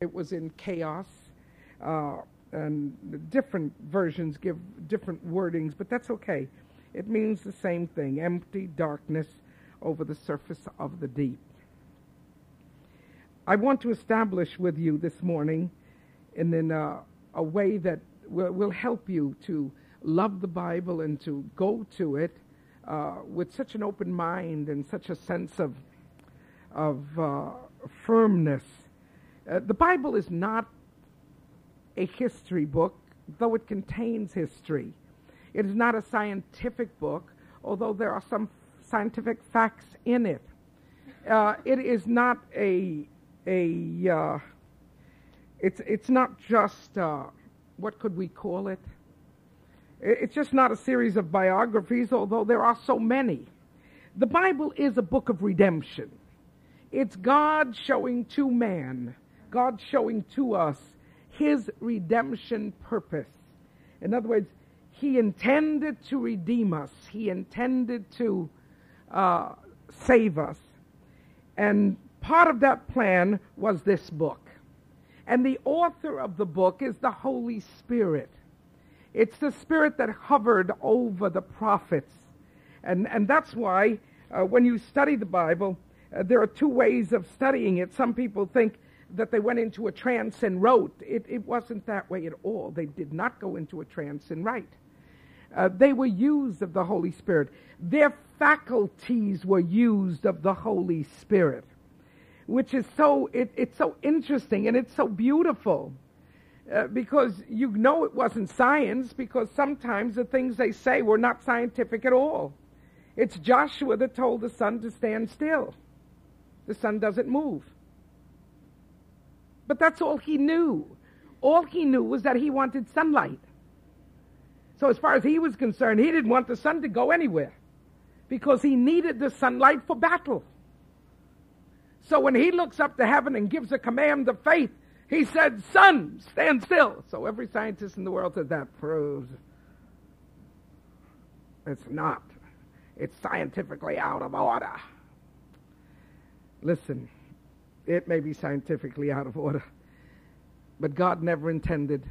it was in chaos. Uh, and different versions give different wordings, but that's okay. It means the same thing empty darkness over the surface of the deep. I want to establish with you this morning, and in a, a way that will, will, help you to love the Bible and to go to it uh, with such an open mind and such a sense of, of uh, firmness. Uh, the Bible is not a history book, though it contains history. It is not a scientific book, although there are some scientific facts in it. Uh, it is not a a uh, it's it's not just uh, what could we call it? It's just not a series of biographies, although there are so many. The Bible is a book of redemption. It's God showing to man, God showing to us his redemption purpose. In other words, he intended to redeem us, he intended to uh, save us. And part of that plan was this book. And the author of the book is the Holy Spirit. It's the Spirit that hovered over the prophets. And, and that's why uh, when you study the Bible, uh, there are two ways of studying it. Some people think that they went into a trance and wrote. It, it wasn't that way at all. They did not go into a trance and write. Uh, they were used of the Holy Spirit. Their faculties were used of the Holy Spirit, which is so, it, it's so interesting and it's so beautiful. Uh, because you know it wasn't science, because sometimes the things they say were not scientific at all. It's Joshua that told the sun to stand still. The sun doesn't move. But that's all he knew. All he knew was that he wanted sunlight. So, as far as he was concerned, he didn't want the sun to go anywhere because he needed the sunlight for battle. So, when he looks up to heaven and gives a command of faith, he said, Sun, stand still. So, every scientist in the world says that proves it's not. It's scientifically out of order. Listen, it may be scientifically out of order, but God never intended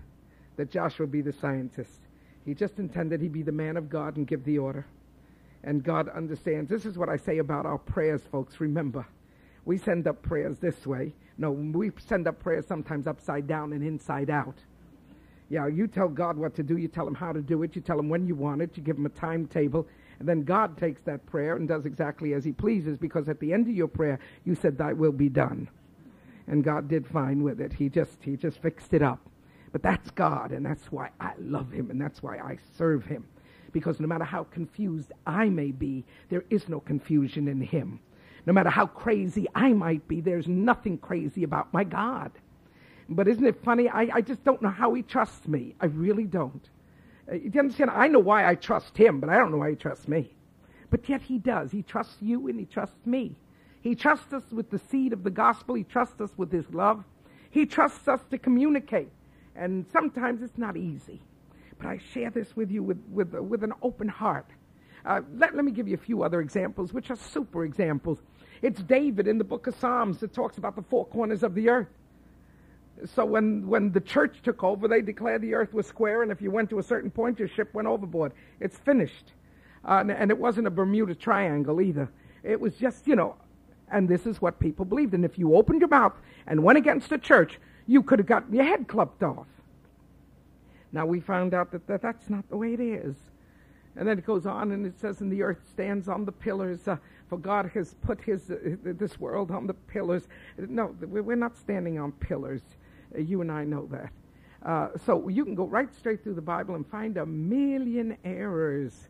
that Joshua be the scientist. He just intended he be the man of God and give the order. And God understands. This is what I say about our prayers, folks. Remember, we send up prayers this way. No, we send up prayers sometimes upside down and inside out. Yeah, you tell God what to do. You tell him how to do it. You tell him when you want it. You give him a timetable. And then God takes that prayer and does exactly as He pleases because at the end of your prayer, you said, Thy will be done. And God did fine with it. He just, he just fixed it up. But that's God, and that's why I love Him, and that's why I serve Him. Because no matter how confused I may be, there is no confusion in Him. No matter how crazy I might be, there's nothing crazy about my God. But isn't it funny? I, I just don't know how He trusts me. I really don't. You understand? I know why I trust him, but I don't know why he trusts me. But yet he does. He trusts you and he trusts me. He trusts us with the seed of the gospel. He trusts us with his love. He trusts us to communicate. And sometimes it's not easy. But I share this with you with, with, with an open heart. Uh, let, let me give you a few other examples, which are super examples. It's David in the book of Psalms that talks about the four corners of the earth. So when, when the church took over, they declared the earth was square, and if you went to a certain point, your ship went overboard. It's finished. Uh, and, and it wasn't a Bermuda Triangle either. It was just, you know, and this is what people believed. And if you opened your mouth and went against the church, you could have gotten your head clubbed off. Now we found out that, that that's not the way it is. And then it goes on and it says, and the earth stands on the pillars, uh, for God has put his, uh, this world on the pillars. No, we're not standing on pillars. You and I know that. Uh, so you can go right straight through the Bible and find a million errors.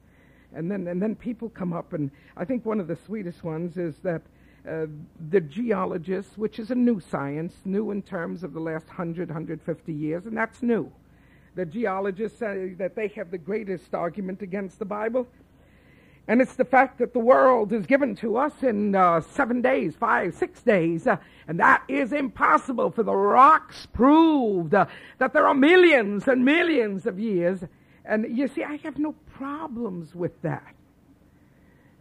And then, and then people come up, and I think one of the sweetest ones is that uh, the geologists, which is a new science, new in terms of the last 100, 150 years, and that's new. The geologists say that they have the greatest argument against the Bible. And it's the fact that the world is given to us in uh, seven days, five, six days. Uh, and that is impossible, for the rocks proved uh, that there are millions and millions of years. And you see, I have no problems with that.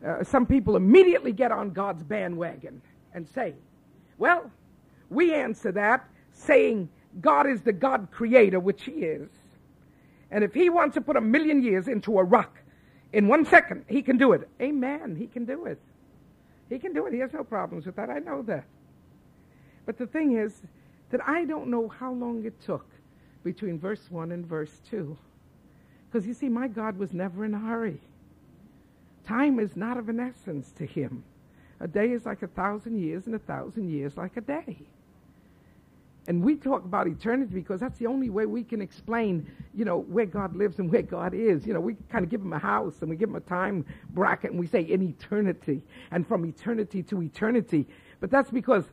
Uh, some people immediately get on God's bandwagon and say, well, we answer that saying God is the God creator, which He is. And if He wants to put a million years into a rock in one second, He can do it. Amen. He can do it. He can do it. He has no problems with that. I know that. But the thing is that I don't know how long it took between verse 1 and verse 2. Because you see, my God was never in a hurry. Time is not of an essence to him. A day is like a thousand years, and a thousand years like a day. And we talk about eternity because that's the only way we can explain, you know, where God lives and where God is. You know, we kind of give him a house and we give him a time bracket and we say in eternity and from eternity to eternity. But that's because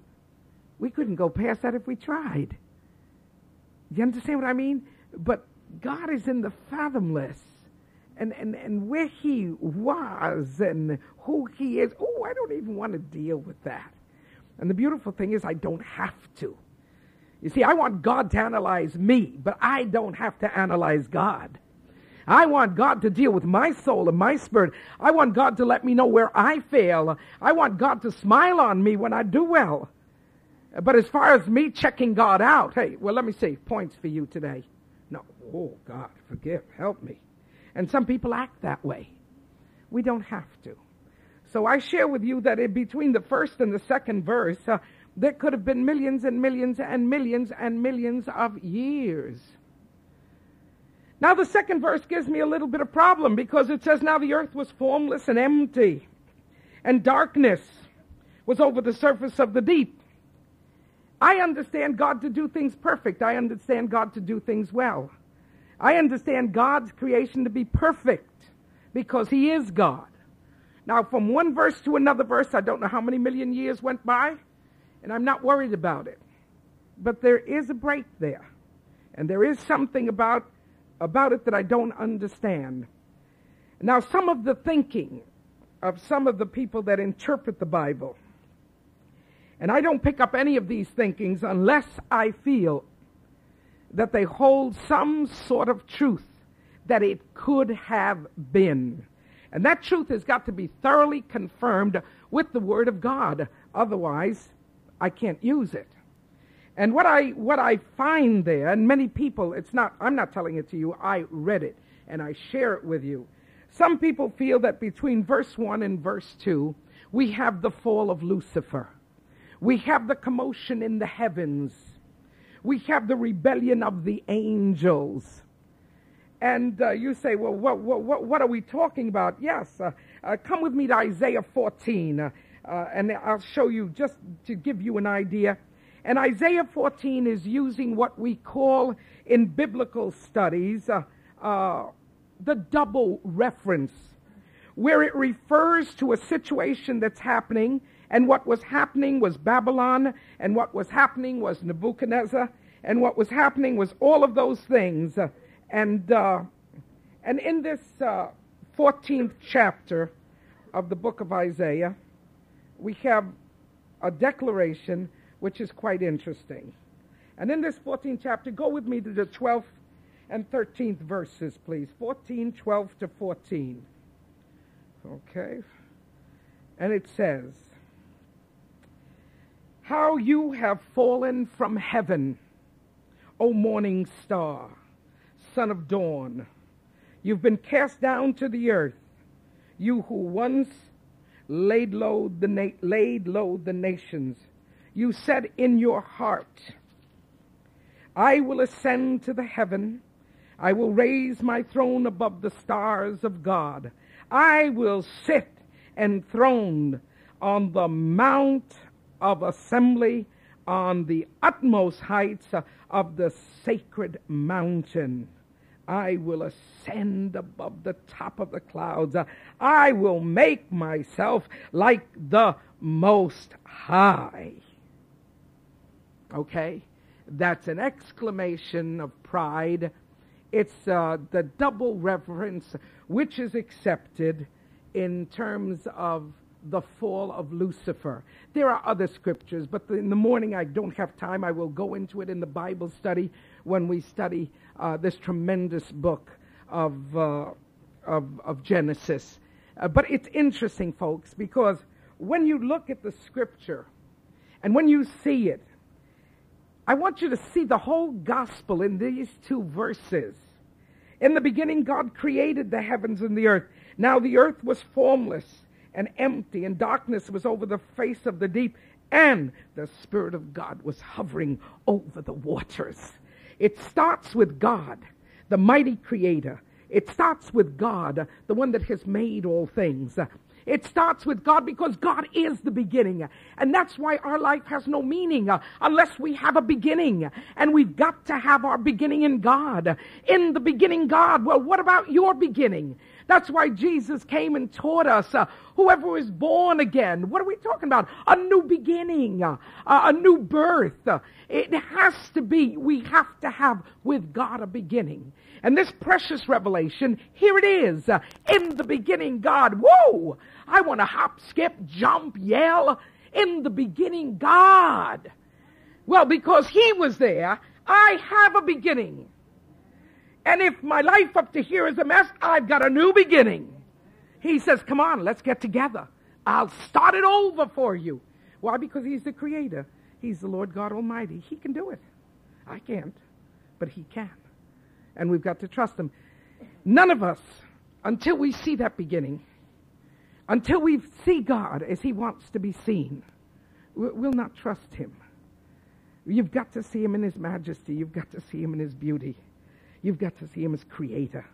we couldn't go past that if we tried. You understand what I mean? But God is in the fathomless. And, and, and where he was and who he is. Oh, I don't even want to deal with that. And the beautiful thing is, I don't have to. You see, I want God to analyze me, but I don't have to analyze God. I want God to deal with my soul and my spirit. I want God to let me know where I fail. I want God to smile on me when I do well. But as far as me checking God out, hey, well, let me see. Points for you today. No, oh, God, forgive, help me. And some people act that way. We don't have to. So I share with you that in between the first and the second verse, uh, there could have been millions and millions and millions and millions of years. Now, the second verse gives me a little bit of problem because it says, Now the earth was formless and empty, and darkness was over the surface of the deep. I understand God to do things perfect. I understand God to do things well. I understand God's creation to be perfect because He is God. Now, from one verse to another verse, I don't know how many million years went by and I'm not worried about it. But there is a break there, and there is something about, about it that I don't understand. Now, some of the thinking of some of the people that interpret the Bible, and I don't pick up any of these thinkings unless I feel that they hold some sort of truth that it could have been. And that truth has got to be thoroughly confirmed with the Word of God. Otherwise, I can't use it. And what I, what I find there, and many people, it's not, I'm not telling it to you, I read it and I share it with you. Some people feel that between verse 1 and verse 2, we have the fall of Lucifer. We have the commotion in the heavens. We have the rebellion of the angels. And uh, you say, well, what, what, what, are we talking about? Yes, uh, uh, come with me to Isaiah 14. Uh, and I'll show you just to give you an idea. And Isaiah 14 is using what we call in biblical studies uh, uh, the double reference, where it refers to a situation that's happening, and what was happening was Babylon, and what was happening was Nebuchadnezzar, and what was happening was all of those things. and, uh, and in this 14th uh, chapter of the book of Isaiah, we have a declaration which is quite interesting. And in this 14th chapter, go with me to the 12th and 13th verses, please. 14, 12 to 14. Okay? And it says, How you have fallen from heaven, O morning star, son of dawn. You've been cast down to the earth, you who once laid low the, na- laid low the nations. You said in your heart, I will ascend to the heaven. I will raise my throne above the stars of God. I will sit enthroned on the mount of assembly on the utmost heights of the sacred mountain. I will ascend above the top of the clouds. I will make myself like the Most High. Okay? That's an exclamation of pride. It's uh, the double reference which is accepted in terms of the fall of Lucifer. There are other scriptures, but in the morning I don't have time. I will go into it in the Bible study when we study uh, this tremendous book of, uh, of, of, Genesis. Uh, but it's interesting, folks, because when you look at the scripture and when you see it, I want you to see the whole gospel in these two verses. In the beginning, God created the heavens and the earth. Now the earth was formless and empty, and darkness was over the face of the deep, and the Spirit of God was hovering over the waters. It starts with God, the mighty creator. It starts with God, the one that has made all things. It starts with God because God is the beginning. And that's why our life has no meaning uh, unless we have a beginning. And we've got to have our beginning in God. In the beginning, God. Well, what about your beginning? That's why Jesus came and taught us uh, whoever is born again. What are we talking about? A new beginning, uh, a new birth. Uh, it has to be, we have to have with God a beginning. And this precious revelation, here it is. Uh, in the beginning, God. Whoa! I want to hop, skip, jump, yell. In the beginning, God. Well, because He was there, I have a beginning. And if my life up to here is a mess, I've got a new beginning. He says, Come on, let's get together. I'll start it over for you. Why? Because He's the Creator. He's the Lord God Almighty. He can do it. I can't, but He can and we've got to trust Him. None of us, until we see that beginning, until we see God as He wants to be seen, we will not trust Him. You've got to see Him in His majesty. You've got to see Him in His beauty. You've got to see Him as Creator.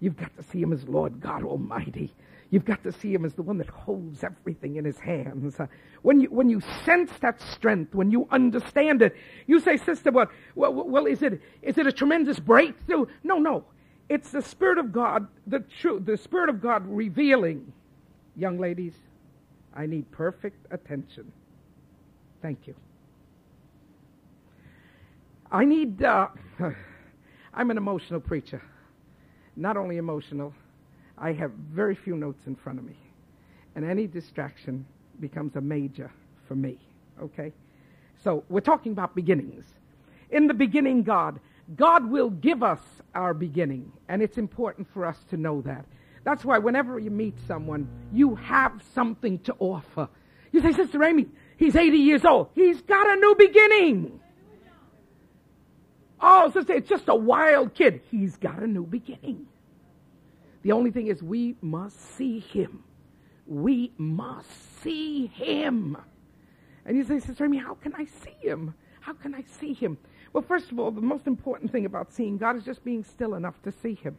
You've got to see Him as Lord God Almighty. You've got to see him as the one that holds everything in his hands. When you, when you sense that strength, when you understand it, you say, sister, what, well, well, is it, is it a tremendous breakthrough? No, no. It's the Spirit of God, the truth, the Spirit of God revealing. Young ladies, I need perfect attention. Thank you. I need, uh, I'm an emotional preacher. Not only emotional, I have very few notes in front of me. And any distraction becomes a major for me. Okay? So we're talking about beginnings. In the beginning, God. God will give us our beginning. And it's important for us to know that. That's why whenever you meet someone, you have something to offer. You say, Sister Amy, he's 80 years old. He's got a new beginning. Oh, sister, it's just a wild kid. He's got a new beginning. The only thing is, we must see him. We must see him. And you say, Sister Amy, how can I see him? How can I see him? Well, first of all, the most important thing about seeing God is just being still enough to see him.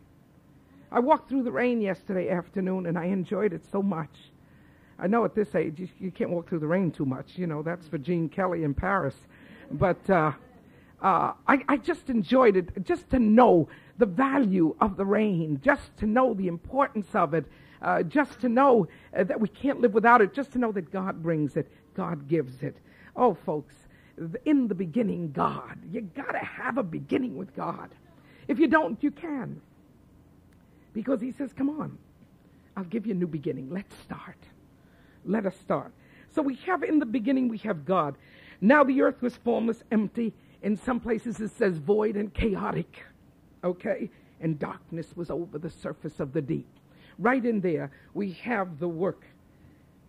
I walked through the rain yesterday afternoon and I enjoyed it so much. I know at this age you, you can't walk through the rain too much. You know, that's for Gene Kelly in Paris. But uh, uh, I, I just enjoyed it just to know the value of the rain, just to know the importance of it, uh, just to know uh, that we can't live without it, just to know that God brings it, God gives it. Oh, folks, in the beginning, God. You got to have a beginning with God. If you don't, you can. Because He says, Come on, I'll give you a new beginning. Let's start. Let us start. So we have in the beginning, we have God. Now the earth was formless, empty, in some places it says void and chaotic. Okay? And darkness was over the surface of the deep. Right in there, we have the work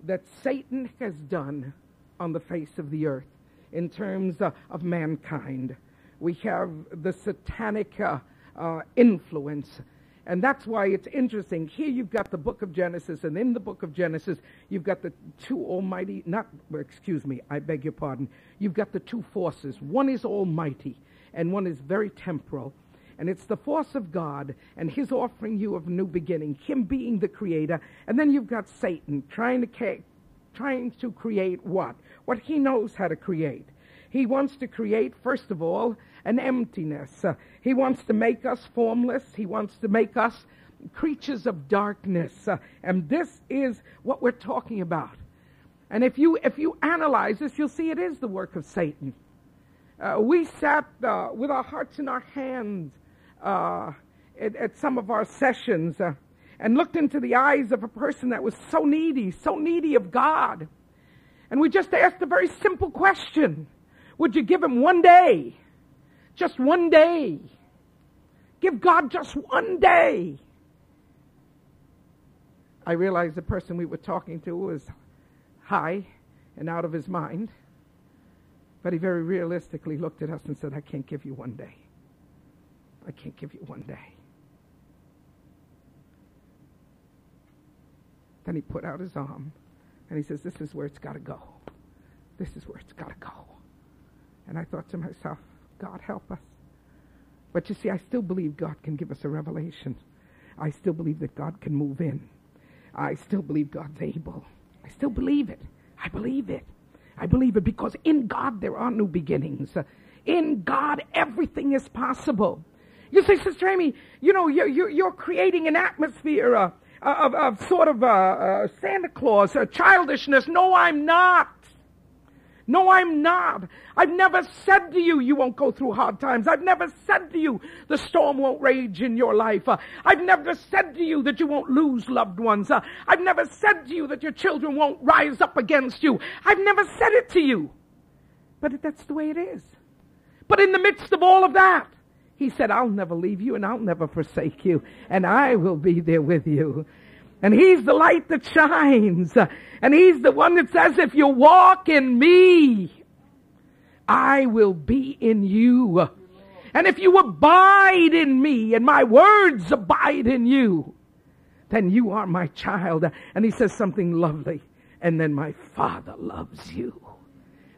that Satan has done on the face of the earth in terms uh, of mankind. We have the satanic uh, uh, influence and that's why it's interesting. Here you've got the book of Genesis, and in the book of Genesis, you've got the two almighty, not, excuse me, I beg your pardon. You've got the two forces. One is almighty, and one is very temporal. And it's the force of God and His offering you of new beginning, Him being the creator. And then you've got Satan trying to, trying to create what? What he knows how to create. He wants to create, first of all, an emptiness. Uh, he wants to make us formless. He wants to make us creatures of darkness. Uh, and this is what we're talking about. And if you, if you analyze this, you'll see it is the work of Satan. Uh, we sat uh, with our hearts in our hands uh, at, at, some of our sessions uh, and looked into the eyes of a person that was so needy, so needy of God. And we just asked a very simple question Would you give him one day? Just one day. Give God just one day. I realized the person we were talking to was high and out of his mind. But he very realistically looked at us and said, I can't give you one day. I can't give you one day. Then he put out his arm and he says, This is where it's got to go. This is where it's got to go. And I thought to myself, God help us. But you see, I still believe God can give us a revelation. I still believe that God can move in. I still believe God's able. I still believe it. I believe it. I believe it because in God there are new beginnings. In God everything is possible. You say, Sister Amy, you know, you're, you're, you're creating an atmosphere uh, of, of, sort of uh, uh, Santa Claus, uh, childishness. No, I'm not. No, I'm not. I've never said to you you won't go through hard times. I've never said to you the storm won't rage in your life. Uh, I've never said to you that you won't lose loved ones. Uh, I've never said to you that your children won't rise up against you. I've never said it to you. But that's the way it is. But in the midst of all of that, he said, I'll never leave you and I'll never forsake you and I will be there with you. And He's the light that shines. And He's the one that says, if you walk in me, I will be in you. And if you abide in me and my words abide in you, then you are my child. And he says something lovely. And then my father loves you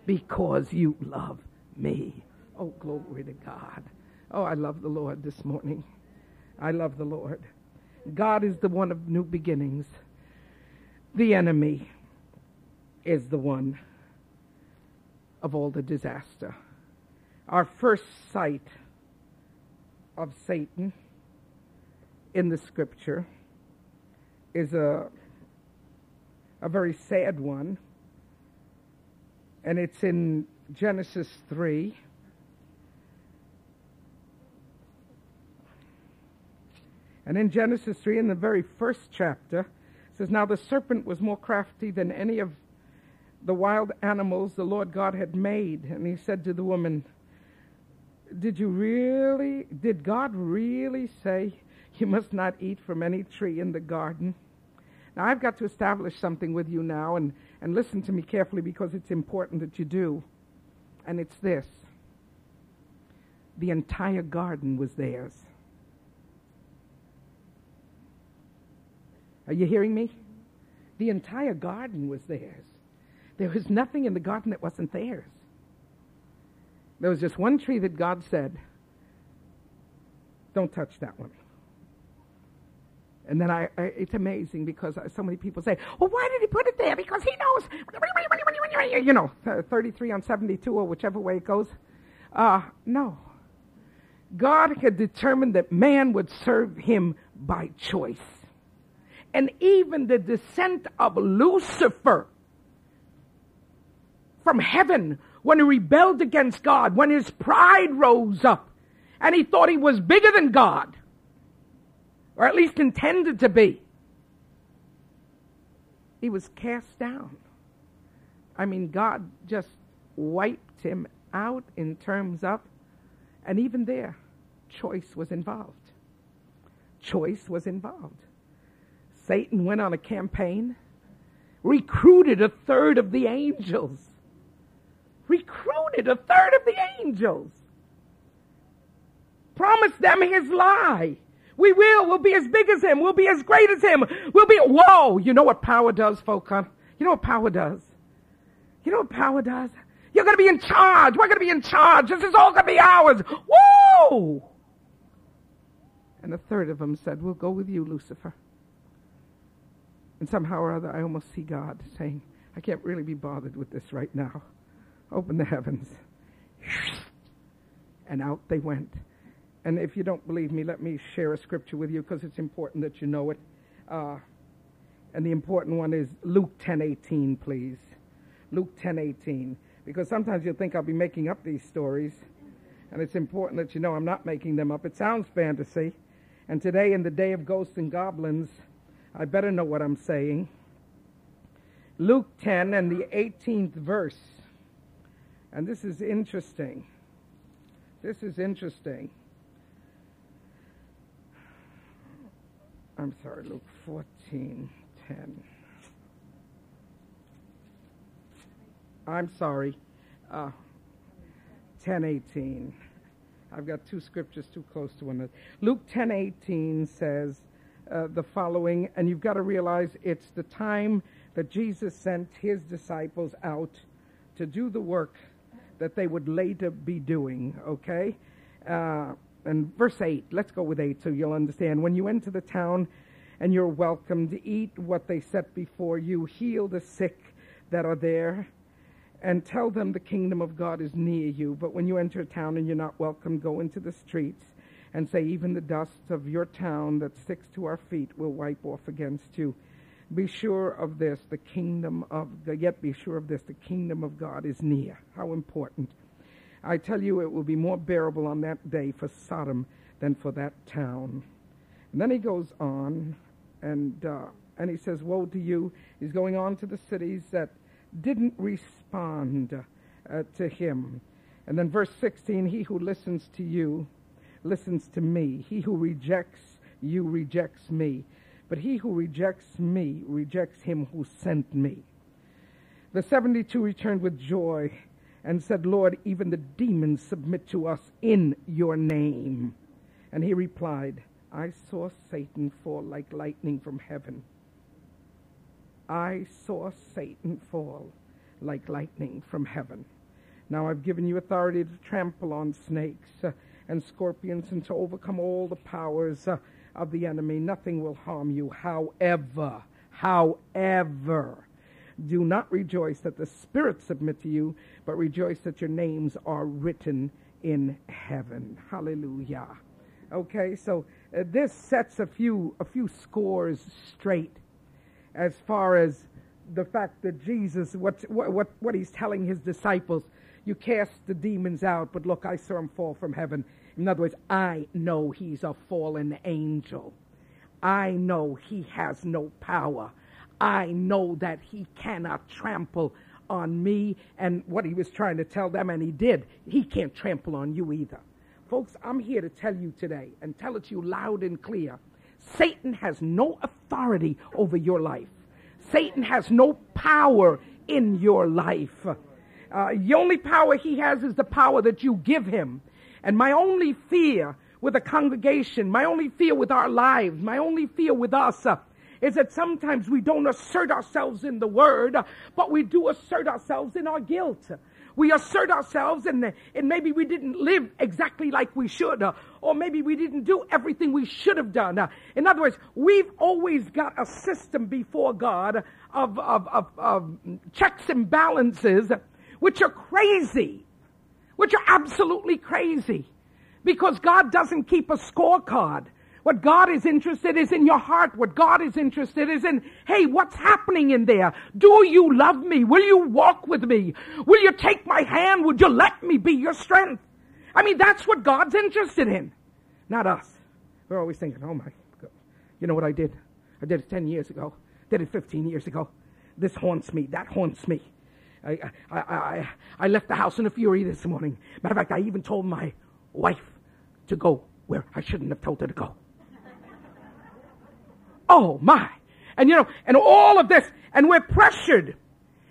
because you love me. Oh, glory to God. Oh, I love the Lord this morning. I love the Lord. God is the one of new beginnings. The enemy is the one of all the disaster. Our first sight of Satan in the scripture is a, a very sad one, and it's in Genesis 3. And in Genesis 3, in the very first chapter, it says, Now the serpent was more crafty than any of the wild animals the Lord God had made. And he said to the woman, Did you really, did God really say you must not eat from any tree in the garden? Now I've got to establish something with you now, and, and listen to me carefully because it's important that you do. And it's this the entire garden was theirs. Are you hearing me? The entire garden was theirs. There was nothing in the garden that wasn't theirs. There was just one tree that God said, don't touch that one. And then I, I, it's amazing because so many people say, well, why did he put it there? Because he knows, you know, 33 on 72 or whichever way it goes. Uh, no. God had determined that man would serve him by choice and even the descent of Lucifer from heaven when he rebelled against God, when his pride rose up and he thought he was bigger than God, or at least intended to be. He was cast down. I mean, God just wiped him out in terms of, and even there, choice was involved. Choice was involved. Satan went on a campaign, recruited a third of the angels. Recruited a third of the angels. Promised them his lie. We will. We'll be as big as him. We'll be as great as him. We'll be. Whoa! You know what power does, folk? Huh? You know what power does? You know what power does? You're going to be in charge. We're going to be in charge. This is all going to be ours. Whoa! And a third of them said, We'll go with you, Lucifer. And somehow or other, I almost see God saying, I can't really be bothered with this right now. Open the heavens. And out they went. And if you don't believe me, let me share a scripture with you because it's important that you know it. Uh, and the important one is Luke 10:18, please. Luke 10:18, because sometimes you'll think I'll be making up these stories, and it's important that you know I'm not making them up. It sounds fantasy, and today, in the day of ghosts and goblins, I better know what I'm saying. Luke 10 and the 18th verse. And this is interesting. This is interesting. I'm sorry, Luke 14 10. I'm sorry. Uh, 10:18. I've got two scriptures too close to one another. Luke 10:18 says uh, the following, and you've got to realize it's the time that Jesus sent his disciples out to do the work that they would later be doing. Okay, uh, and verse 8. Let's go with 8 so you'll understand. When you enter the town and you're welcome to eat what they set before you, heal the sick that are there and tell them the kingdom of God is near you. But when you enter a town and you're not welcome, go into the streets and say, Even the dust of your town that sticks to our feet will wipe off against you. Be sure of this, the kingdom of, yet be sure of this, the kingdom of God is near. How important. I tell you, it will be more bearable on that day for Sodom than for that town. And then he goes on, and, uh, and he says, Woe to you. He's going on to the cities that didn't respond uh, to him. And then verse 16 He who listens to you listens to me. He who rejects you rejects me. But he who rejects me rejects him who sent me. The 72 returned with joy and said, Lord, even the demons submit to us in your name. And he replied, I saw Satan fall like lightning from heaven. I saw Satan fall like lightning from heaven. Now I've given you authority to trample on snakes uh, and scorpions and to overcome all the powers uh, of the enemy. Nothing will harm you. However, however, do not rejoice that the spirits submit to you, but rejoice that your names are written in heaven. Hallelujah. Okay, so uh, this sets a few a few scores straight as far as the fact that Jesus, what, what, what he's telling his disciples, you cast the demons out, but look, I saw him fall from heaven. In other words, I know he's a fallen angel. I know he has no power. I know that he cannot trample on me. And what he was trying to tell them, and he did, he can't trample on you either. Folks, I'm here to tell you today and tell it to you loud and clear Satan has no authority over your life. Satan has no power in your life. Uh, the only power he has is the power that you give him. And my only fear with a congregation, my only fear with our lives, my only fear with us uh, is that sometimes we don't assert ourselves in the word, but we do assert ourselves in our guilt. We assert ourselves and, and maybe we didn't live exactly like we should, uh, or maybe we didn't do everything we should have done. Uh, in other words, we've always got a system before God of, of, of, of checks and balances which are crazy, which are absolutely crazy because God doesn't keep a scorecard. What God is interested is in your heart. What God is interested is in, hey, what's happening in there? Do you love me? Will you walk with me? Will you take my hand? Would you let me be your strength? I mean, that's what God's interested in, not us. We're always thinking, oh my God, you know what I did? I did it 10 years ago, did it 15 years ago. This haunts me, that haunts me. I, I, I, I left the house in a fury this morning. Matter of fact, I even told my wife to go where I shouldn't have told her to go. Oh my. And you know, and all of this, and we're pressured.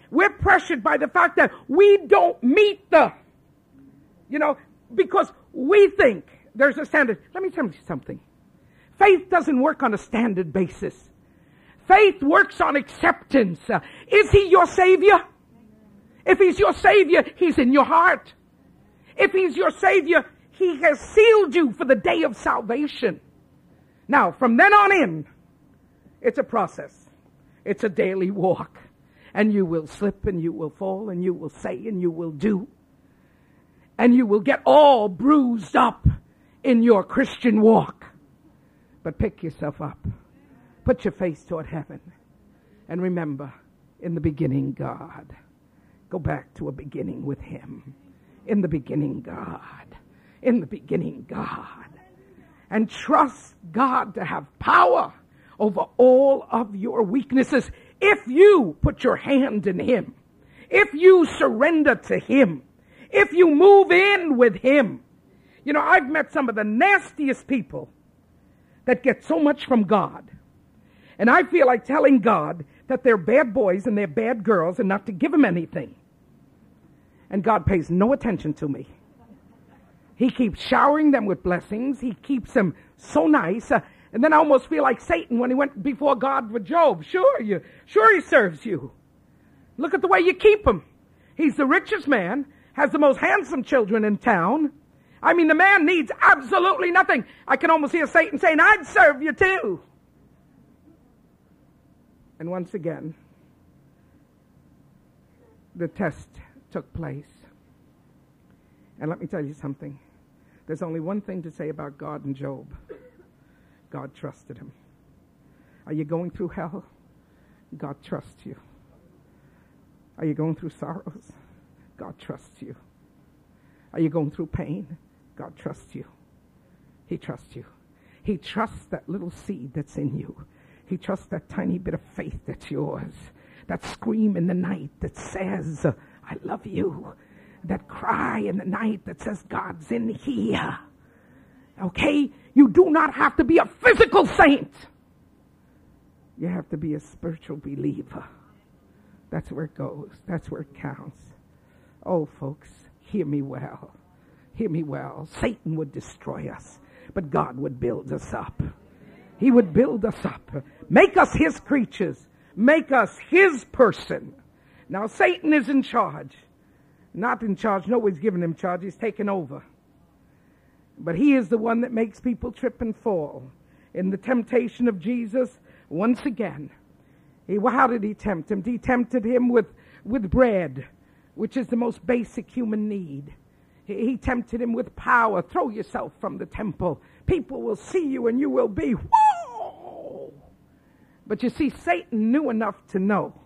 We're pressured by the fact that we don't meet the, you know, because we think there's a standard. Let me tell you something. Faith doesn't work on a standard basis. Faith works on acceptance. Uh, is he your savior? If he's your savior, he's in your heart. If he's your savior, he has sealed you for the day of salvation. Now, from then on in, it's a process. It's a daily walk. And you will slip and you will fall and you will say and you will do. And you will get all bruised up in your Christian walk. But pick yourself up. Put your face toward heaven. And remember, in the beginning, God. Go back to a beginning with Him. In the beginning, God. In the beginning, God. And trust God to have power over all of your weaknesses if you put your hand in Him, if you surrender to Him, if you move in with Him. You know, I've met some of the nastiest people that get so much from God. And I feel like telling God that they're bad boys and they're bad girls and not to give them anything. And God pays no attention to me. He keeps showering them with blessings. He keeps them so nice. Uh, and then I almost feel like Satan when he went before God with Job. Sure, you, sure he serves you. Look at the way you keep him. He's the richest man, has the most handsome children in town. I mean, the man needs absolutely nothing. I can almost hear Satan saying, I'd serve you too. And once again, the test took place. And let me tell you something. There's only one thing to say about God and Job God trusted him. Are you going through hell? God trusts you. Are you going through sorrows? God trusts you. Are you going through pain? God trusts you. He trusts you. He trusts that little seed that's in you. He trusts that tiny bit of faith that's yours. That scream in the night that says, I love you. That cry in the night that says, God's in here. Okay? You do not have to be a physical saint. You have to be a spiritual believer. That's where it goes. That's where it counts. Oh, folks, hear me well. Hear me well. Satan would destroy us, but God would build us up. He would build us up, make us his creatures, make us his person. Now, Satan is in charge. Not in charge. Nobody's giving him charge. He's taken over. But he is the one that makes people trip and fall. In the temptation of Jesus, once again, he, how did he tempt him? He tempted him with, with bread, which is the most basic human need. He, he tempted him with power. Throw yourself from the temple. People will see you and you will be, whoa! But you see, Satan knew enough to know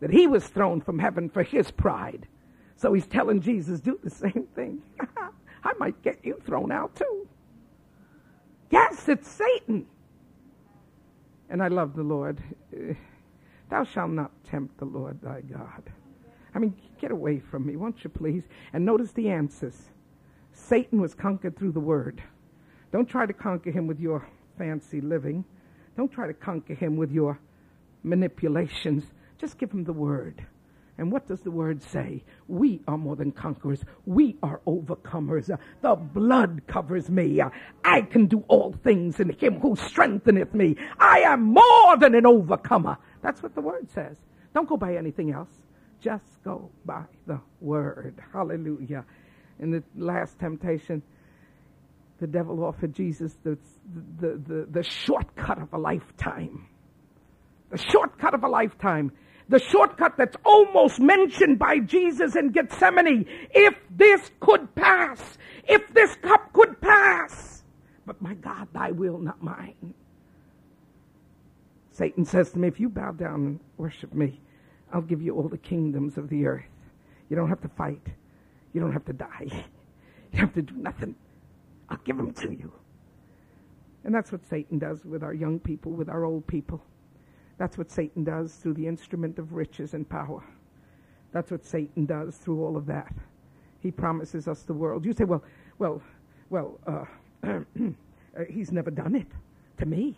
that he was thrown from heaven for his pride. So he's telling Jesus, do the same thing. I might get you thrown out too. Yes, it's Satan. And I love the Lord. Eh, thou shalt not tempt the Lord thy God. I mean, get away from me, won't you please? And notice the answers. Satan was conquered through the word. Don't try to conquer him with your fancy living. Don't try to conquer him with your manipulations. Just give him the word. And what does the word say? We are more than conquerors. We are overcomers. The blood covers me. I can do all things in him who strengtheneth me. I am more than an overcomer. That's what the word says. Don't go by anything else. Just go by the word. Hallelujah. In the last temptation, the devil offered Jesus the, the, the, the shortcut of a lifetime. The shortcut of a lifetime the shortcut that's almost mentioned by Jesus in Gethsemane. If this could pass, if this cup could pass, but my God, thy will, not mine. Satan says to me, if you bow down and worship me, I'll give you all the kingdoms of the earth. You don't have to fight. You don't have to die. You have to do nothing. I'll give them to you. And that's what Satan does with our young people, with our old people. That's what Satan does through the instrument of riches and power. That's what Satan does through all of that. He promises us the world. You say, well, well, well, uh, uh, he's never done it to me.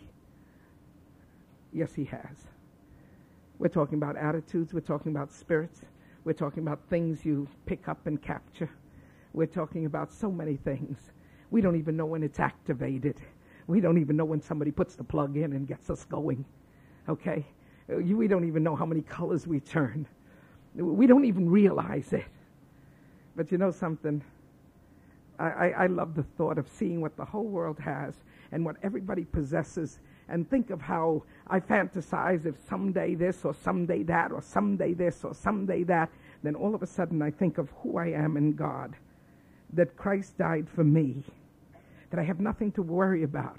Yes, he has. We're talking about attitudes. We're talking about spirits. We're talking about things you pick up and capture. We're talking about so many things. We don't even know when it's activated. We don't even know when somebody puts the plug in and gets us going. Okay? We don't even know how many colors we turn. We don't even realize it. But you know something? I, I, I, love the thought of seeing what the whole world has and what everybody possesses and think of how I fantasize if someday this or someday that or someday this or someday that. Then all of a sudden I think of who I am in God, that Christ died for me, that I have nothing to worry about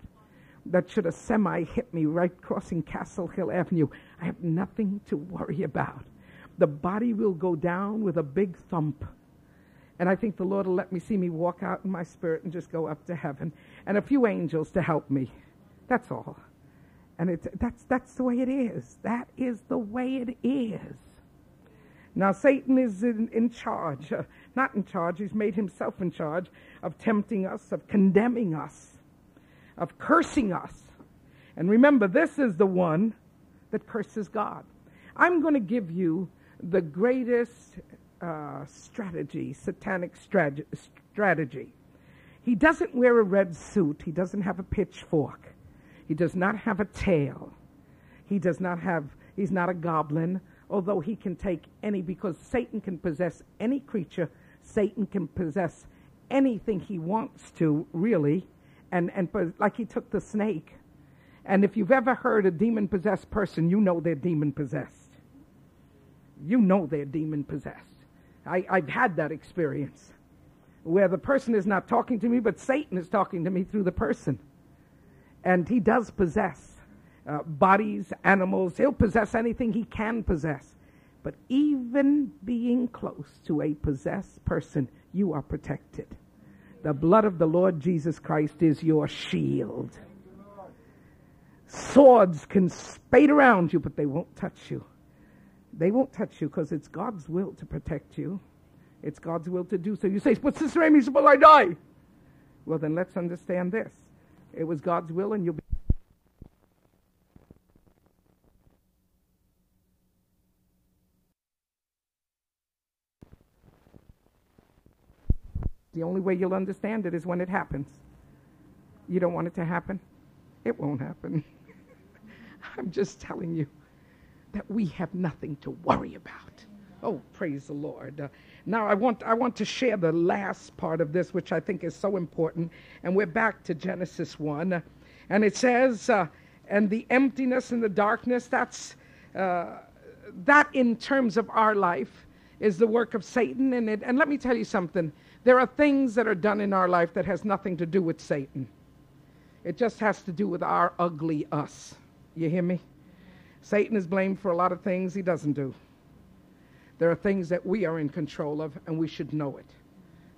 that should a semi hit me right crossing Castle Hill Avenue, I have nothing to worry about. The body will go down with a big thump. And I think the Lord will let me see me walk out in my spirit and just go up to heaven. And a few angels to help me. That's all. And it's, that's, that's the way it is. That is the way it is. Now, Satan is in, in charge. Uh, not in charge, he's made himself in charge of tempting us, of condemning us of cursing us. And remember, this is the one that curses God. I'm going to give you the greatest uh, strategy, satanic strategy. He doesn't wear a red suit. He doesn't have a pitchfork. He does not have a tail. He does not have, he's not a goblin, although he can take any, because Satan can possess any creature. Satan can possess anything he wants to, really. And, and like he took the snake. And if you've ever heard a demon possessed person, you know they're demon possessed. You know they're demon possessed. I, I've had that experience where the person is not talking to me, but Satan is talking to me through the person. And he does possess uh, bodies, animals. He'll possess anything he can possess. But even being close to a possessed person, you are protected. The blood of the Lord Jesus Christ is your shield. Swords can spade around you, but they won't touch you. They won't touch you because it's God's will to protect you. It's God's will to do so. You say, but Sister Amy, suppose I die. Well, then let's understand this. It was God's will, and you'll be. The only way you'll understand it is when it happens. You don't want it to happen? It won't happen. I'm just telling you that we have nothing to worry about. Oh, praise the Lord. Uh, now, I want, I want to share the last part of this, which I think is so important. And we're back to Genesis 1. and it says, uh, and the emptiness and the darkness, that's, uh, that in terms of our life is the work of Satan. And, it, and let me tell you something. There are things that are done in our life that has nothing to do with Satan. It just has to do with our ugly us. You hear me? Satan is blamed for a lot of things he doesn't do. There are things that we are in control of, and we should know it.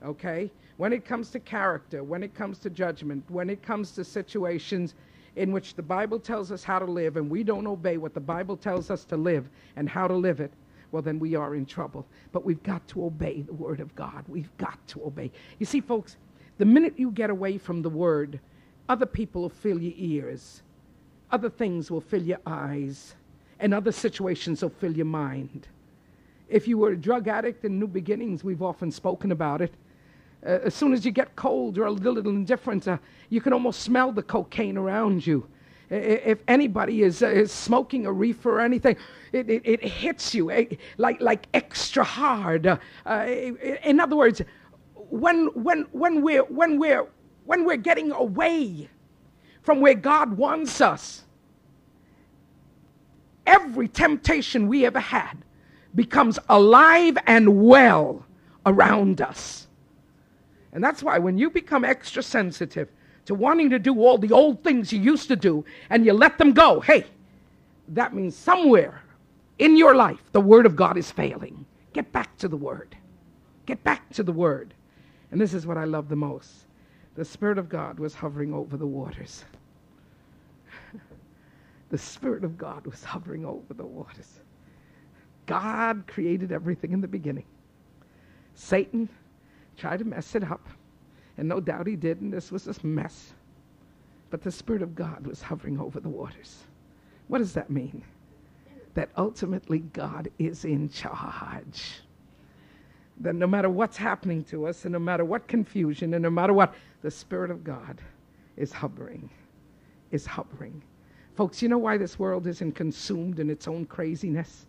Okay? When it comes to character, when it comes to judgment, when it comes to situations in which the Bible tells us how to live, and we don't obey what the Bible tells us to live and how to live it, well, then we are in trouble. But we've got to obey the Word of God. We've got to obey. You see, folks, the minute you get away from the Word, other people will fill your ears, other things will fill your eyes, and other situations will fill your mind. If you were a drug addict in New Beginnings, we've often spoken about it. Uh, as soon as you get cold or a little indifferent, uh, you can almost smell the cocaine around you. If anybody is, uh, is smoking a reefer or anything, it, it, it hits you eh, like, like extra hard. Uh, in other words, when, when, when, we're, when, we're, when we're getting away from where God wants us, every temptation we ever had becomes alive and well around us. And that's why when you become extra sensitive to wanting to do all the old things you used to do and you let them go, hey, that means somewhere in your life the Word of God is failing. Get back to the Word. Get back to the Word. And this is what I love the most the Spirit of God was hovering over the waters. the Spirit of God was hovering over the waters. God created everything in the beginning. Satan tried to mess it up, and no doubt he did, and this was a mess. But the Spirit of God was hovering over the waters. What does that mean? That ultimately God is in charge. That no matter what's happening to us, and no matter what confusion, and no matter what, the Spirit of God is hovering, is hovering. Folks, you know why this world isn't consumed in its own craziness?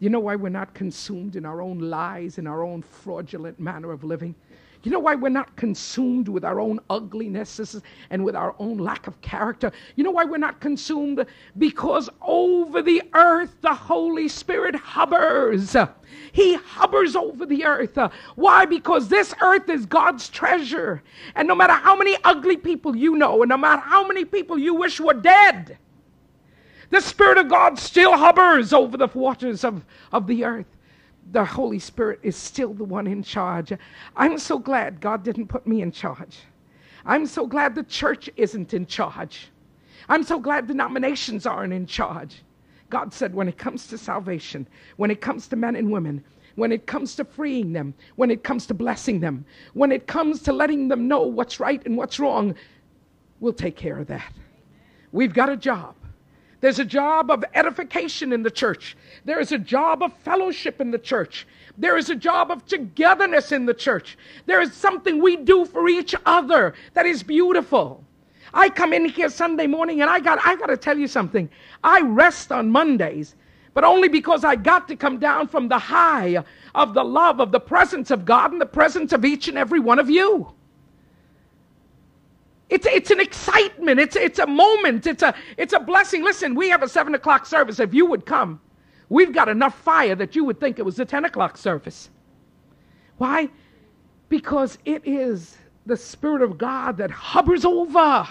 You know why we're not consumed in our own lies, in our own fraudulent manner of living? You know why we're not consumed with our own uglinesses and with our own lack of character? You know why we're not consumed? Because over the earth the Holy Spirit hovers. He hovers over the earth. Why? Because this earth is God's treasure. And no matter how many ugly people you know, and no matter how many people you wish were dead, the Spirit of God still hovers over the waters of, of the earth. The Holy Spirit is still the one in charge. I'm so glad God didn't put me in charge. I'm so glad the church isn't in charge. I'm so glad denominations aren't in charge. God said, when it comes to salvation, when it comes to men and women, when it comes to freeing them, when it comes to blessing them, when it comes to letting them know what's right and what's wrong, we'll take care of that. We've got a job. There's a job of edification in the church. There is a job of fellowship in the church. There is a job of togetherness in the church. There is something we do for each other that is beautiful. I come in here Sunday morning and I got I got to tell you something. I rest on Mondays, but only because I got to come down from the high of the love of the presence of God and the presence of each and every one of you. It's, it's an excitement. It's, it's a moment. It's a, it's a blessing. Listen, we have a 7 o'clock service. If you would come, we've got enough fire that you would think it was a 10 o'clock service. Why? Because it is the Spirit of God that hovers over.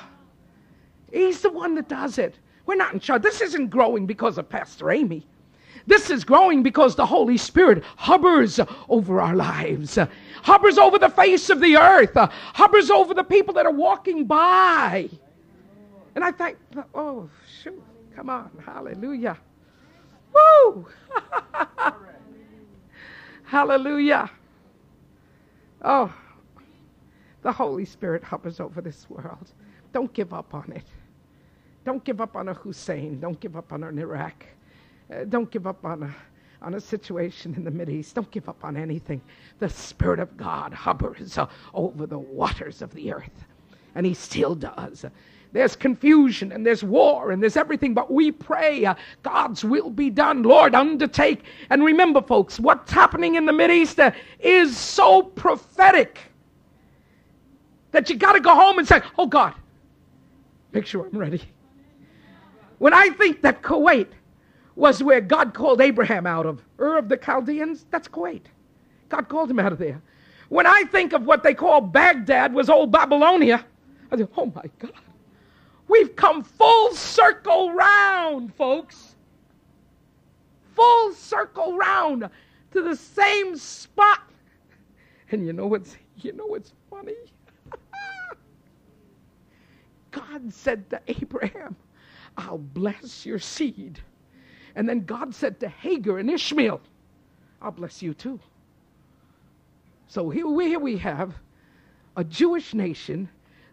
He's the one that does it. We're not in charge. This isn't growing because of Pastor Amy. This is growing because the Holy Spirit hovers over our lives, hovers over the face of the earth, hovers over the people that are walking by. And I think, oh, shoot, come on, hallelujah. Woo! hallelujah. Oh, the Holy Spirit hovers over this world. Don't give up on it. Don't give up on a Hussein. Don't give up on an Iraq. Uh, don't give up on a, on a situation in the Mideast. Don't give up on anything. The Spirit of God hovers uh, over the waters of the earth, and He still does. There's confusion and there's war and there's everything, but we pray uh, God's will be done. Lord, undertake. And remember, folks, what's happening in the Mideast uh, is so prophetic that you got to go home and say, Oh God, make sure I'm ready. When I think that Kuwait was where God called Abraham out of. Ur of the Chaldeans, that's Kuwait. God called him out of there. When I think of what they call Baghdad was old Babylonia, I think, oh my God. We've come full circle round, folks. Full circle round to the same spot. And you know what's you know what's funny? God said to Abraham, I'll bless your seed and then God said to Hagar and Ishmael, I'll bless you too. So here we, here we have a Jewish nation,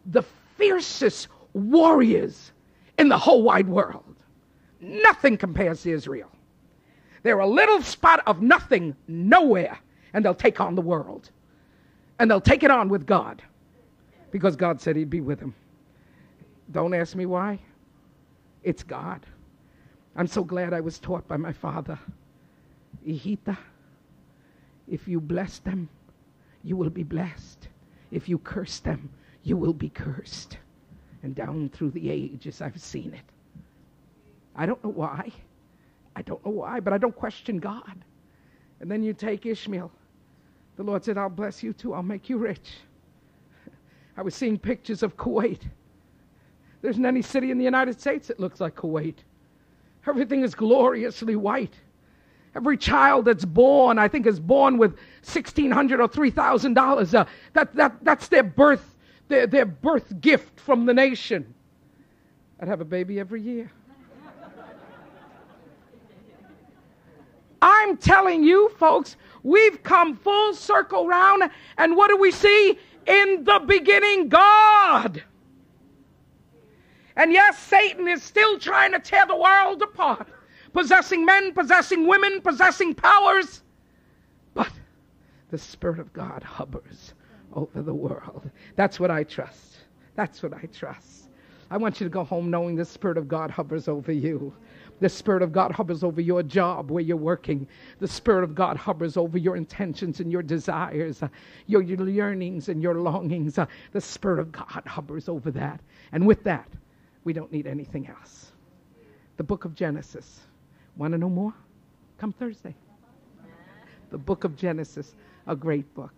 the fiercest warriors in the whole wide world. Nothing compares to Israel. They're a little spot of nothing, nowhere, and they'll take on the world. And they'll take it on with God because God said He'd be with them. Don't ask me why. It's God. I'm so glad I was taught by my father. Hijita, if you bless them, you will be blessed. If you curse them, you will be cursed. And down through the ages, I've seen it. I don't know why. I don't know why, but I don't question God. And then you take Ishmael. The Lord said, I'll bless you too. I'll make you rich. I was seeing pictures of Kuwait. There isn't any city in the United States that looks like Kuwait. Everything is gloriously white. Every child that's born, I think, is born with 1,600 or $3,000. Uh, that, that, that's their birth, their, their birth gift from the nation. I'd have a baby every year. I'm telling you, folks, we've come full circle round, and what do we see? In the beginning, God. And yes, Satan is still trying to tear the world apart, possessing men, possessing women, possessing powers. But the Spirit of God hovers over the world. That's what I trust. That's what I trust. I want you to go home knowing the Spirit of God hovers over you. The Spirit of God hovers over your job where you're working. The Spirit of God hovers over your intentions and your desires, uh, your, your yearnings and your longings. Uh, the Spirit of God hovers over that. And with that, we don't need anything else. The book of Genesis. Want to know more? Come Thursday. The book of Genesis, a great book.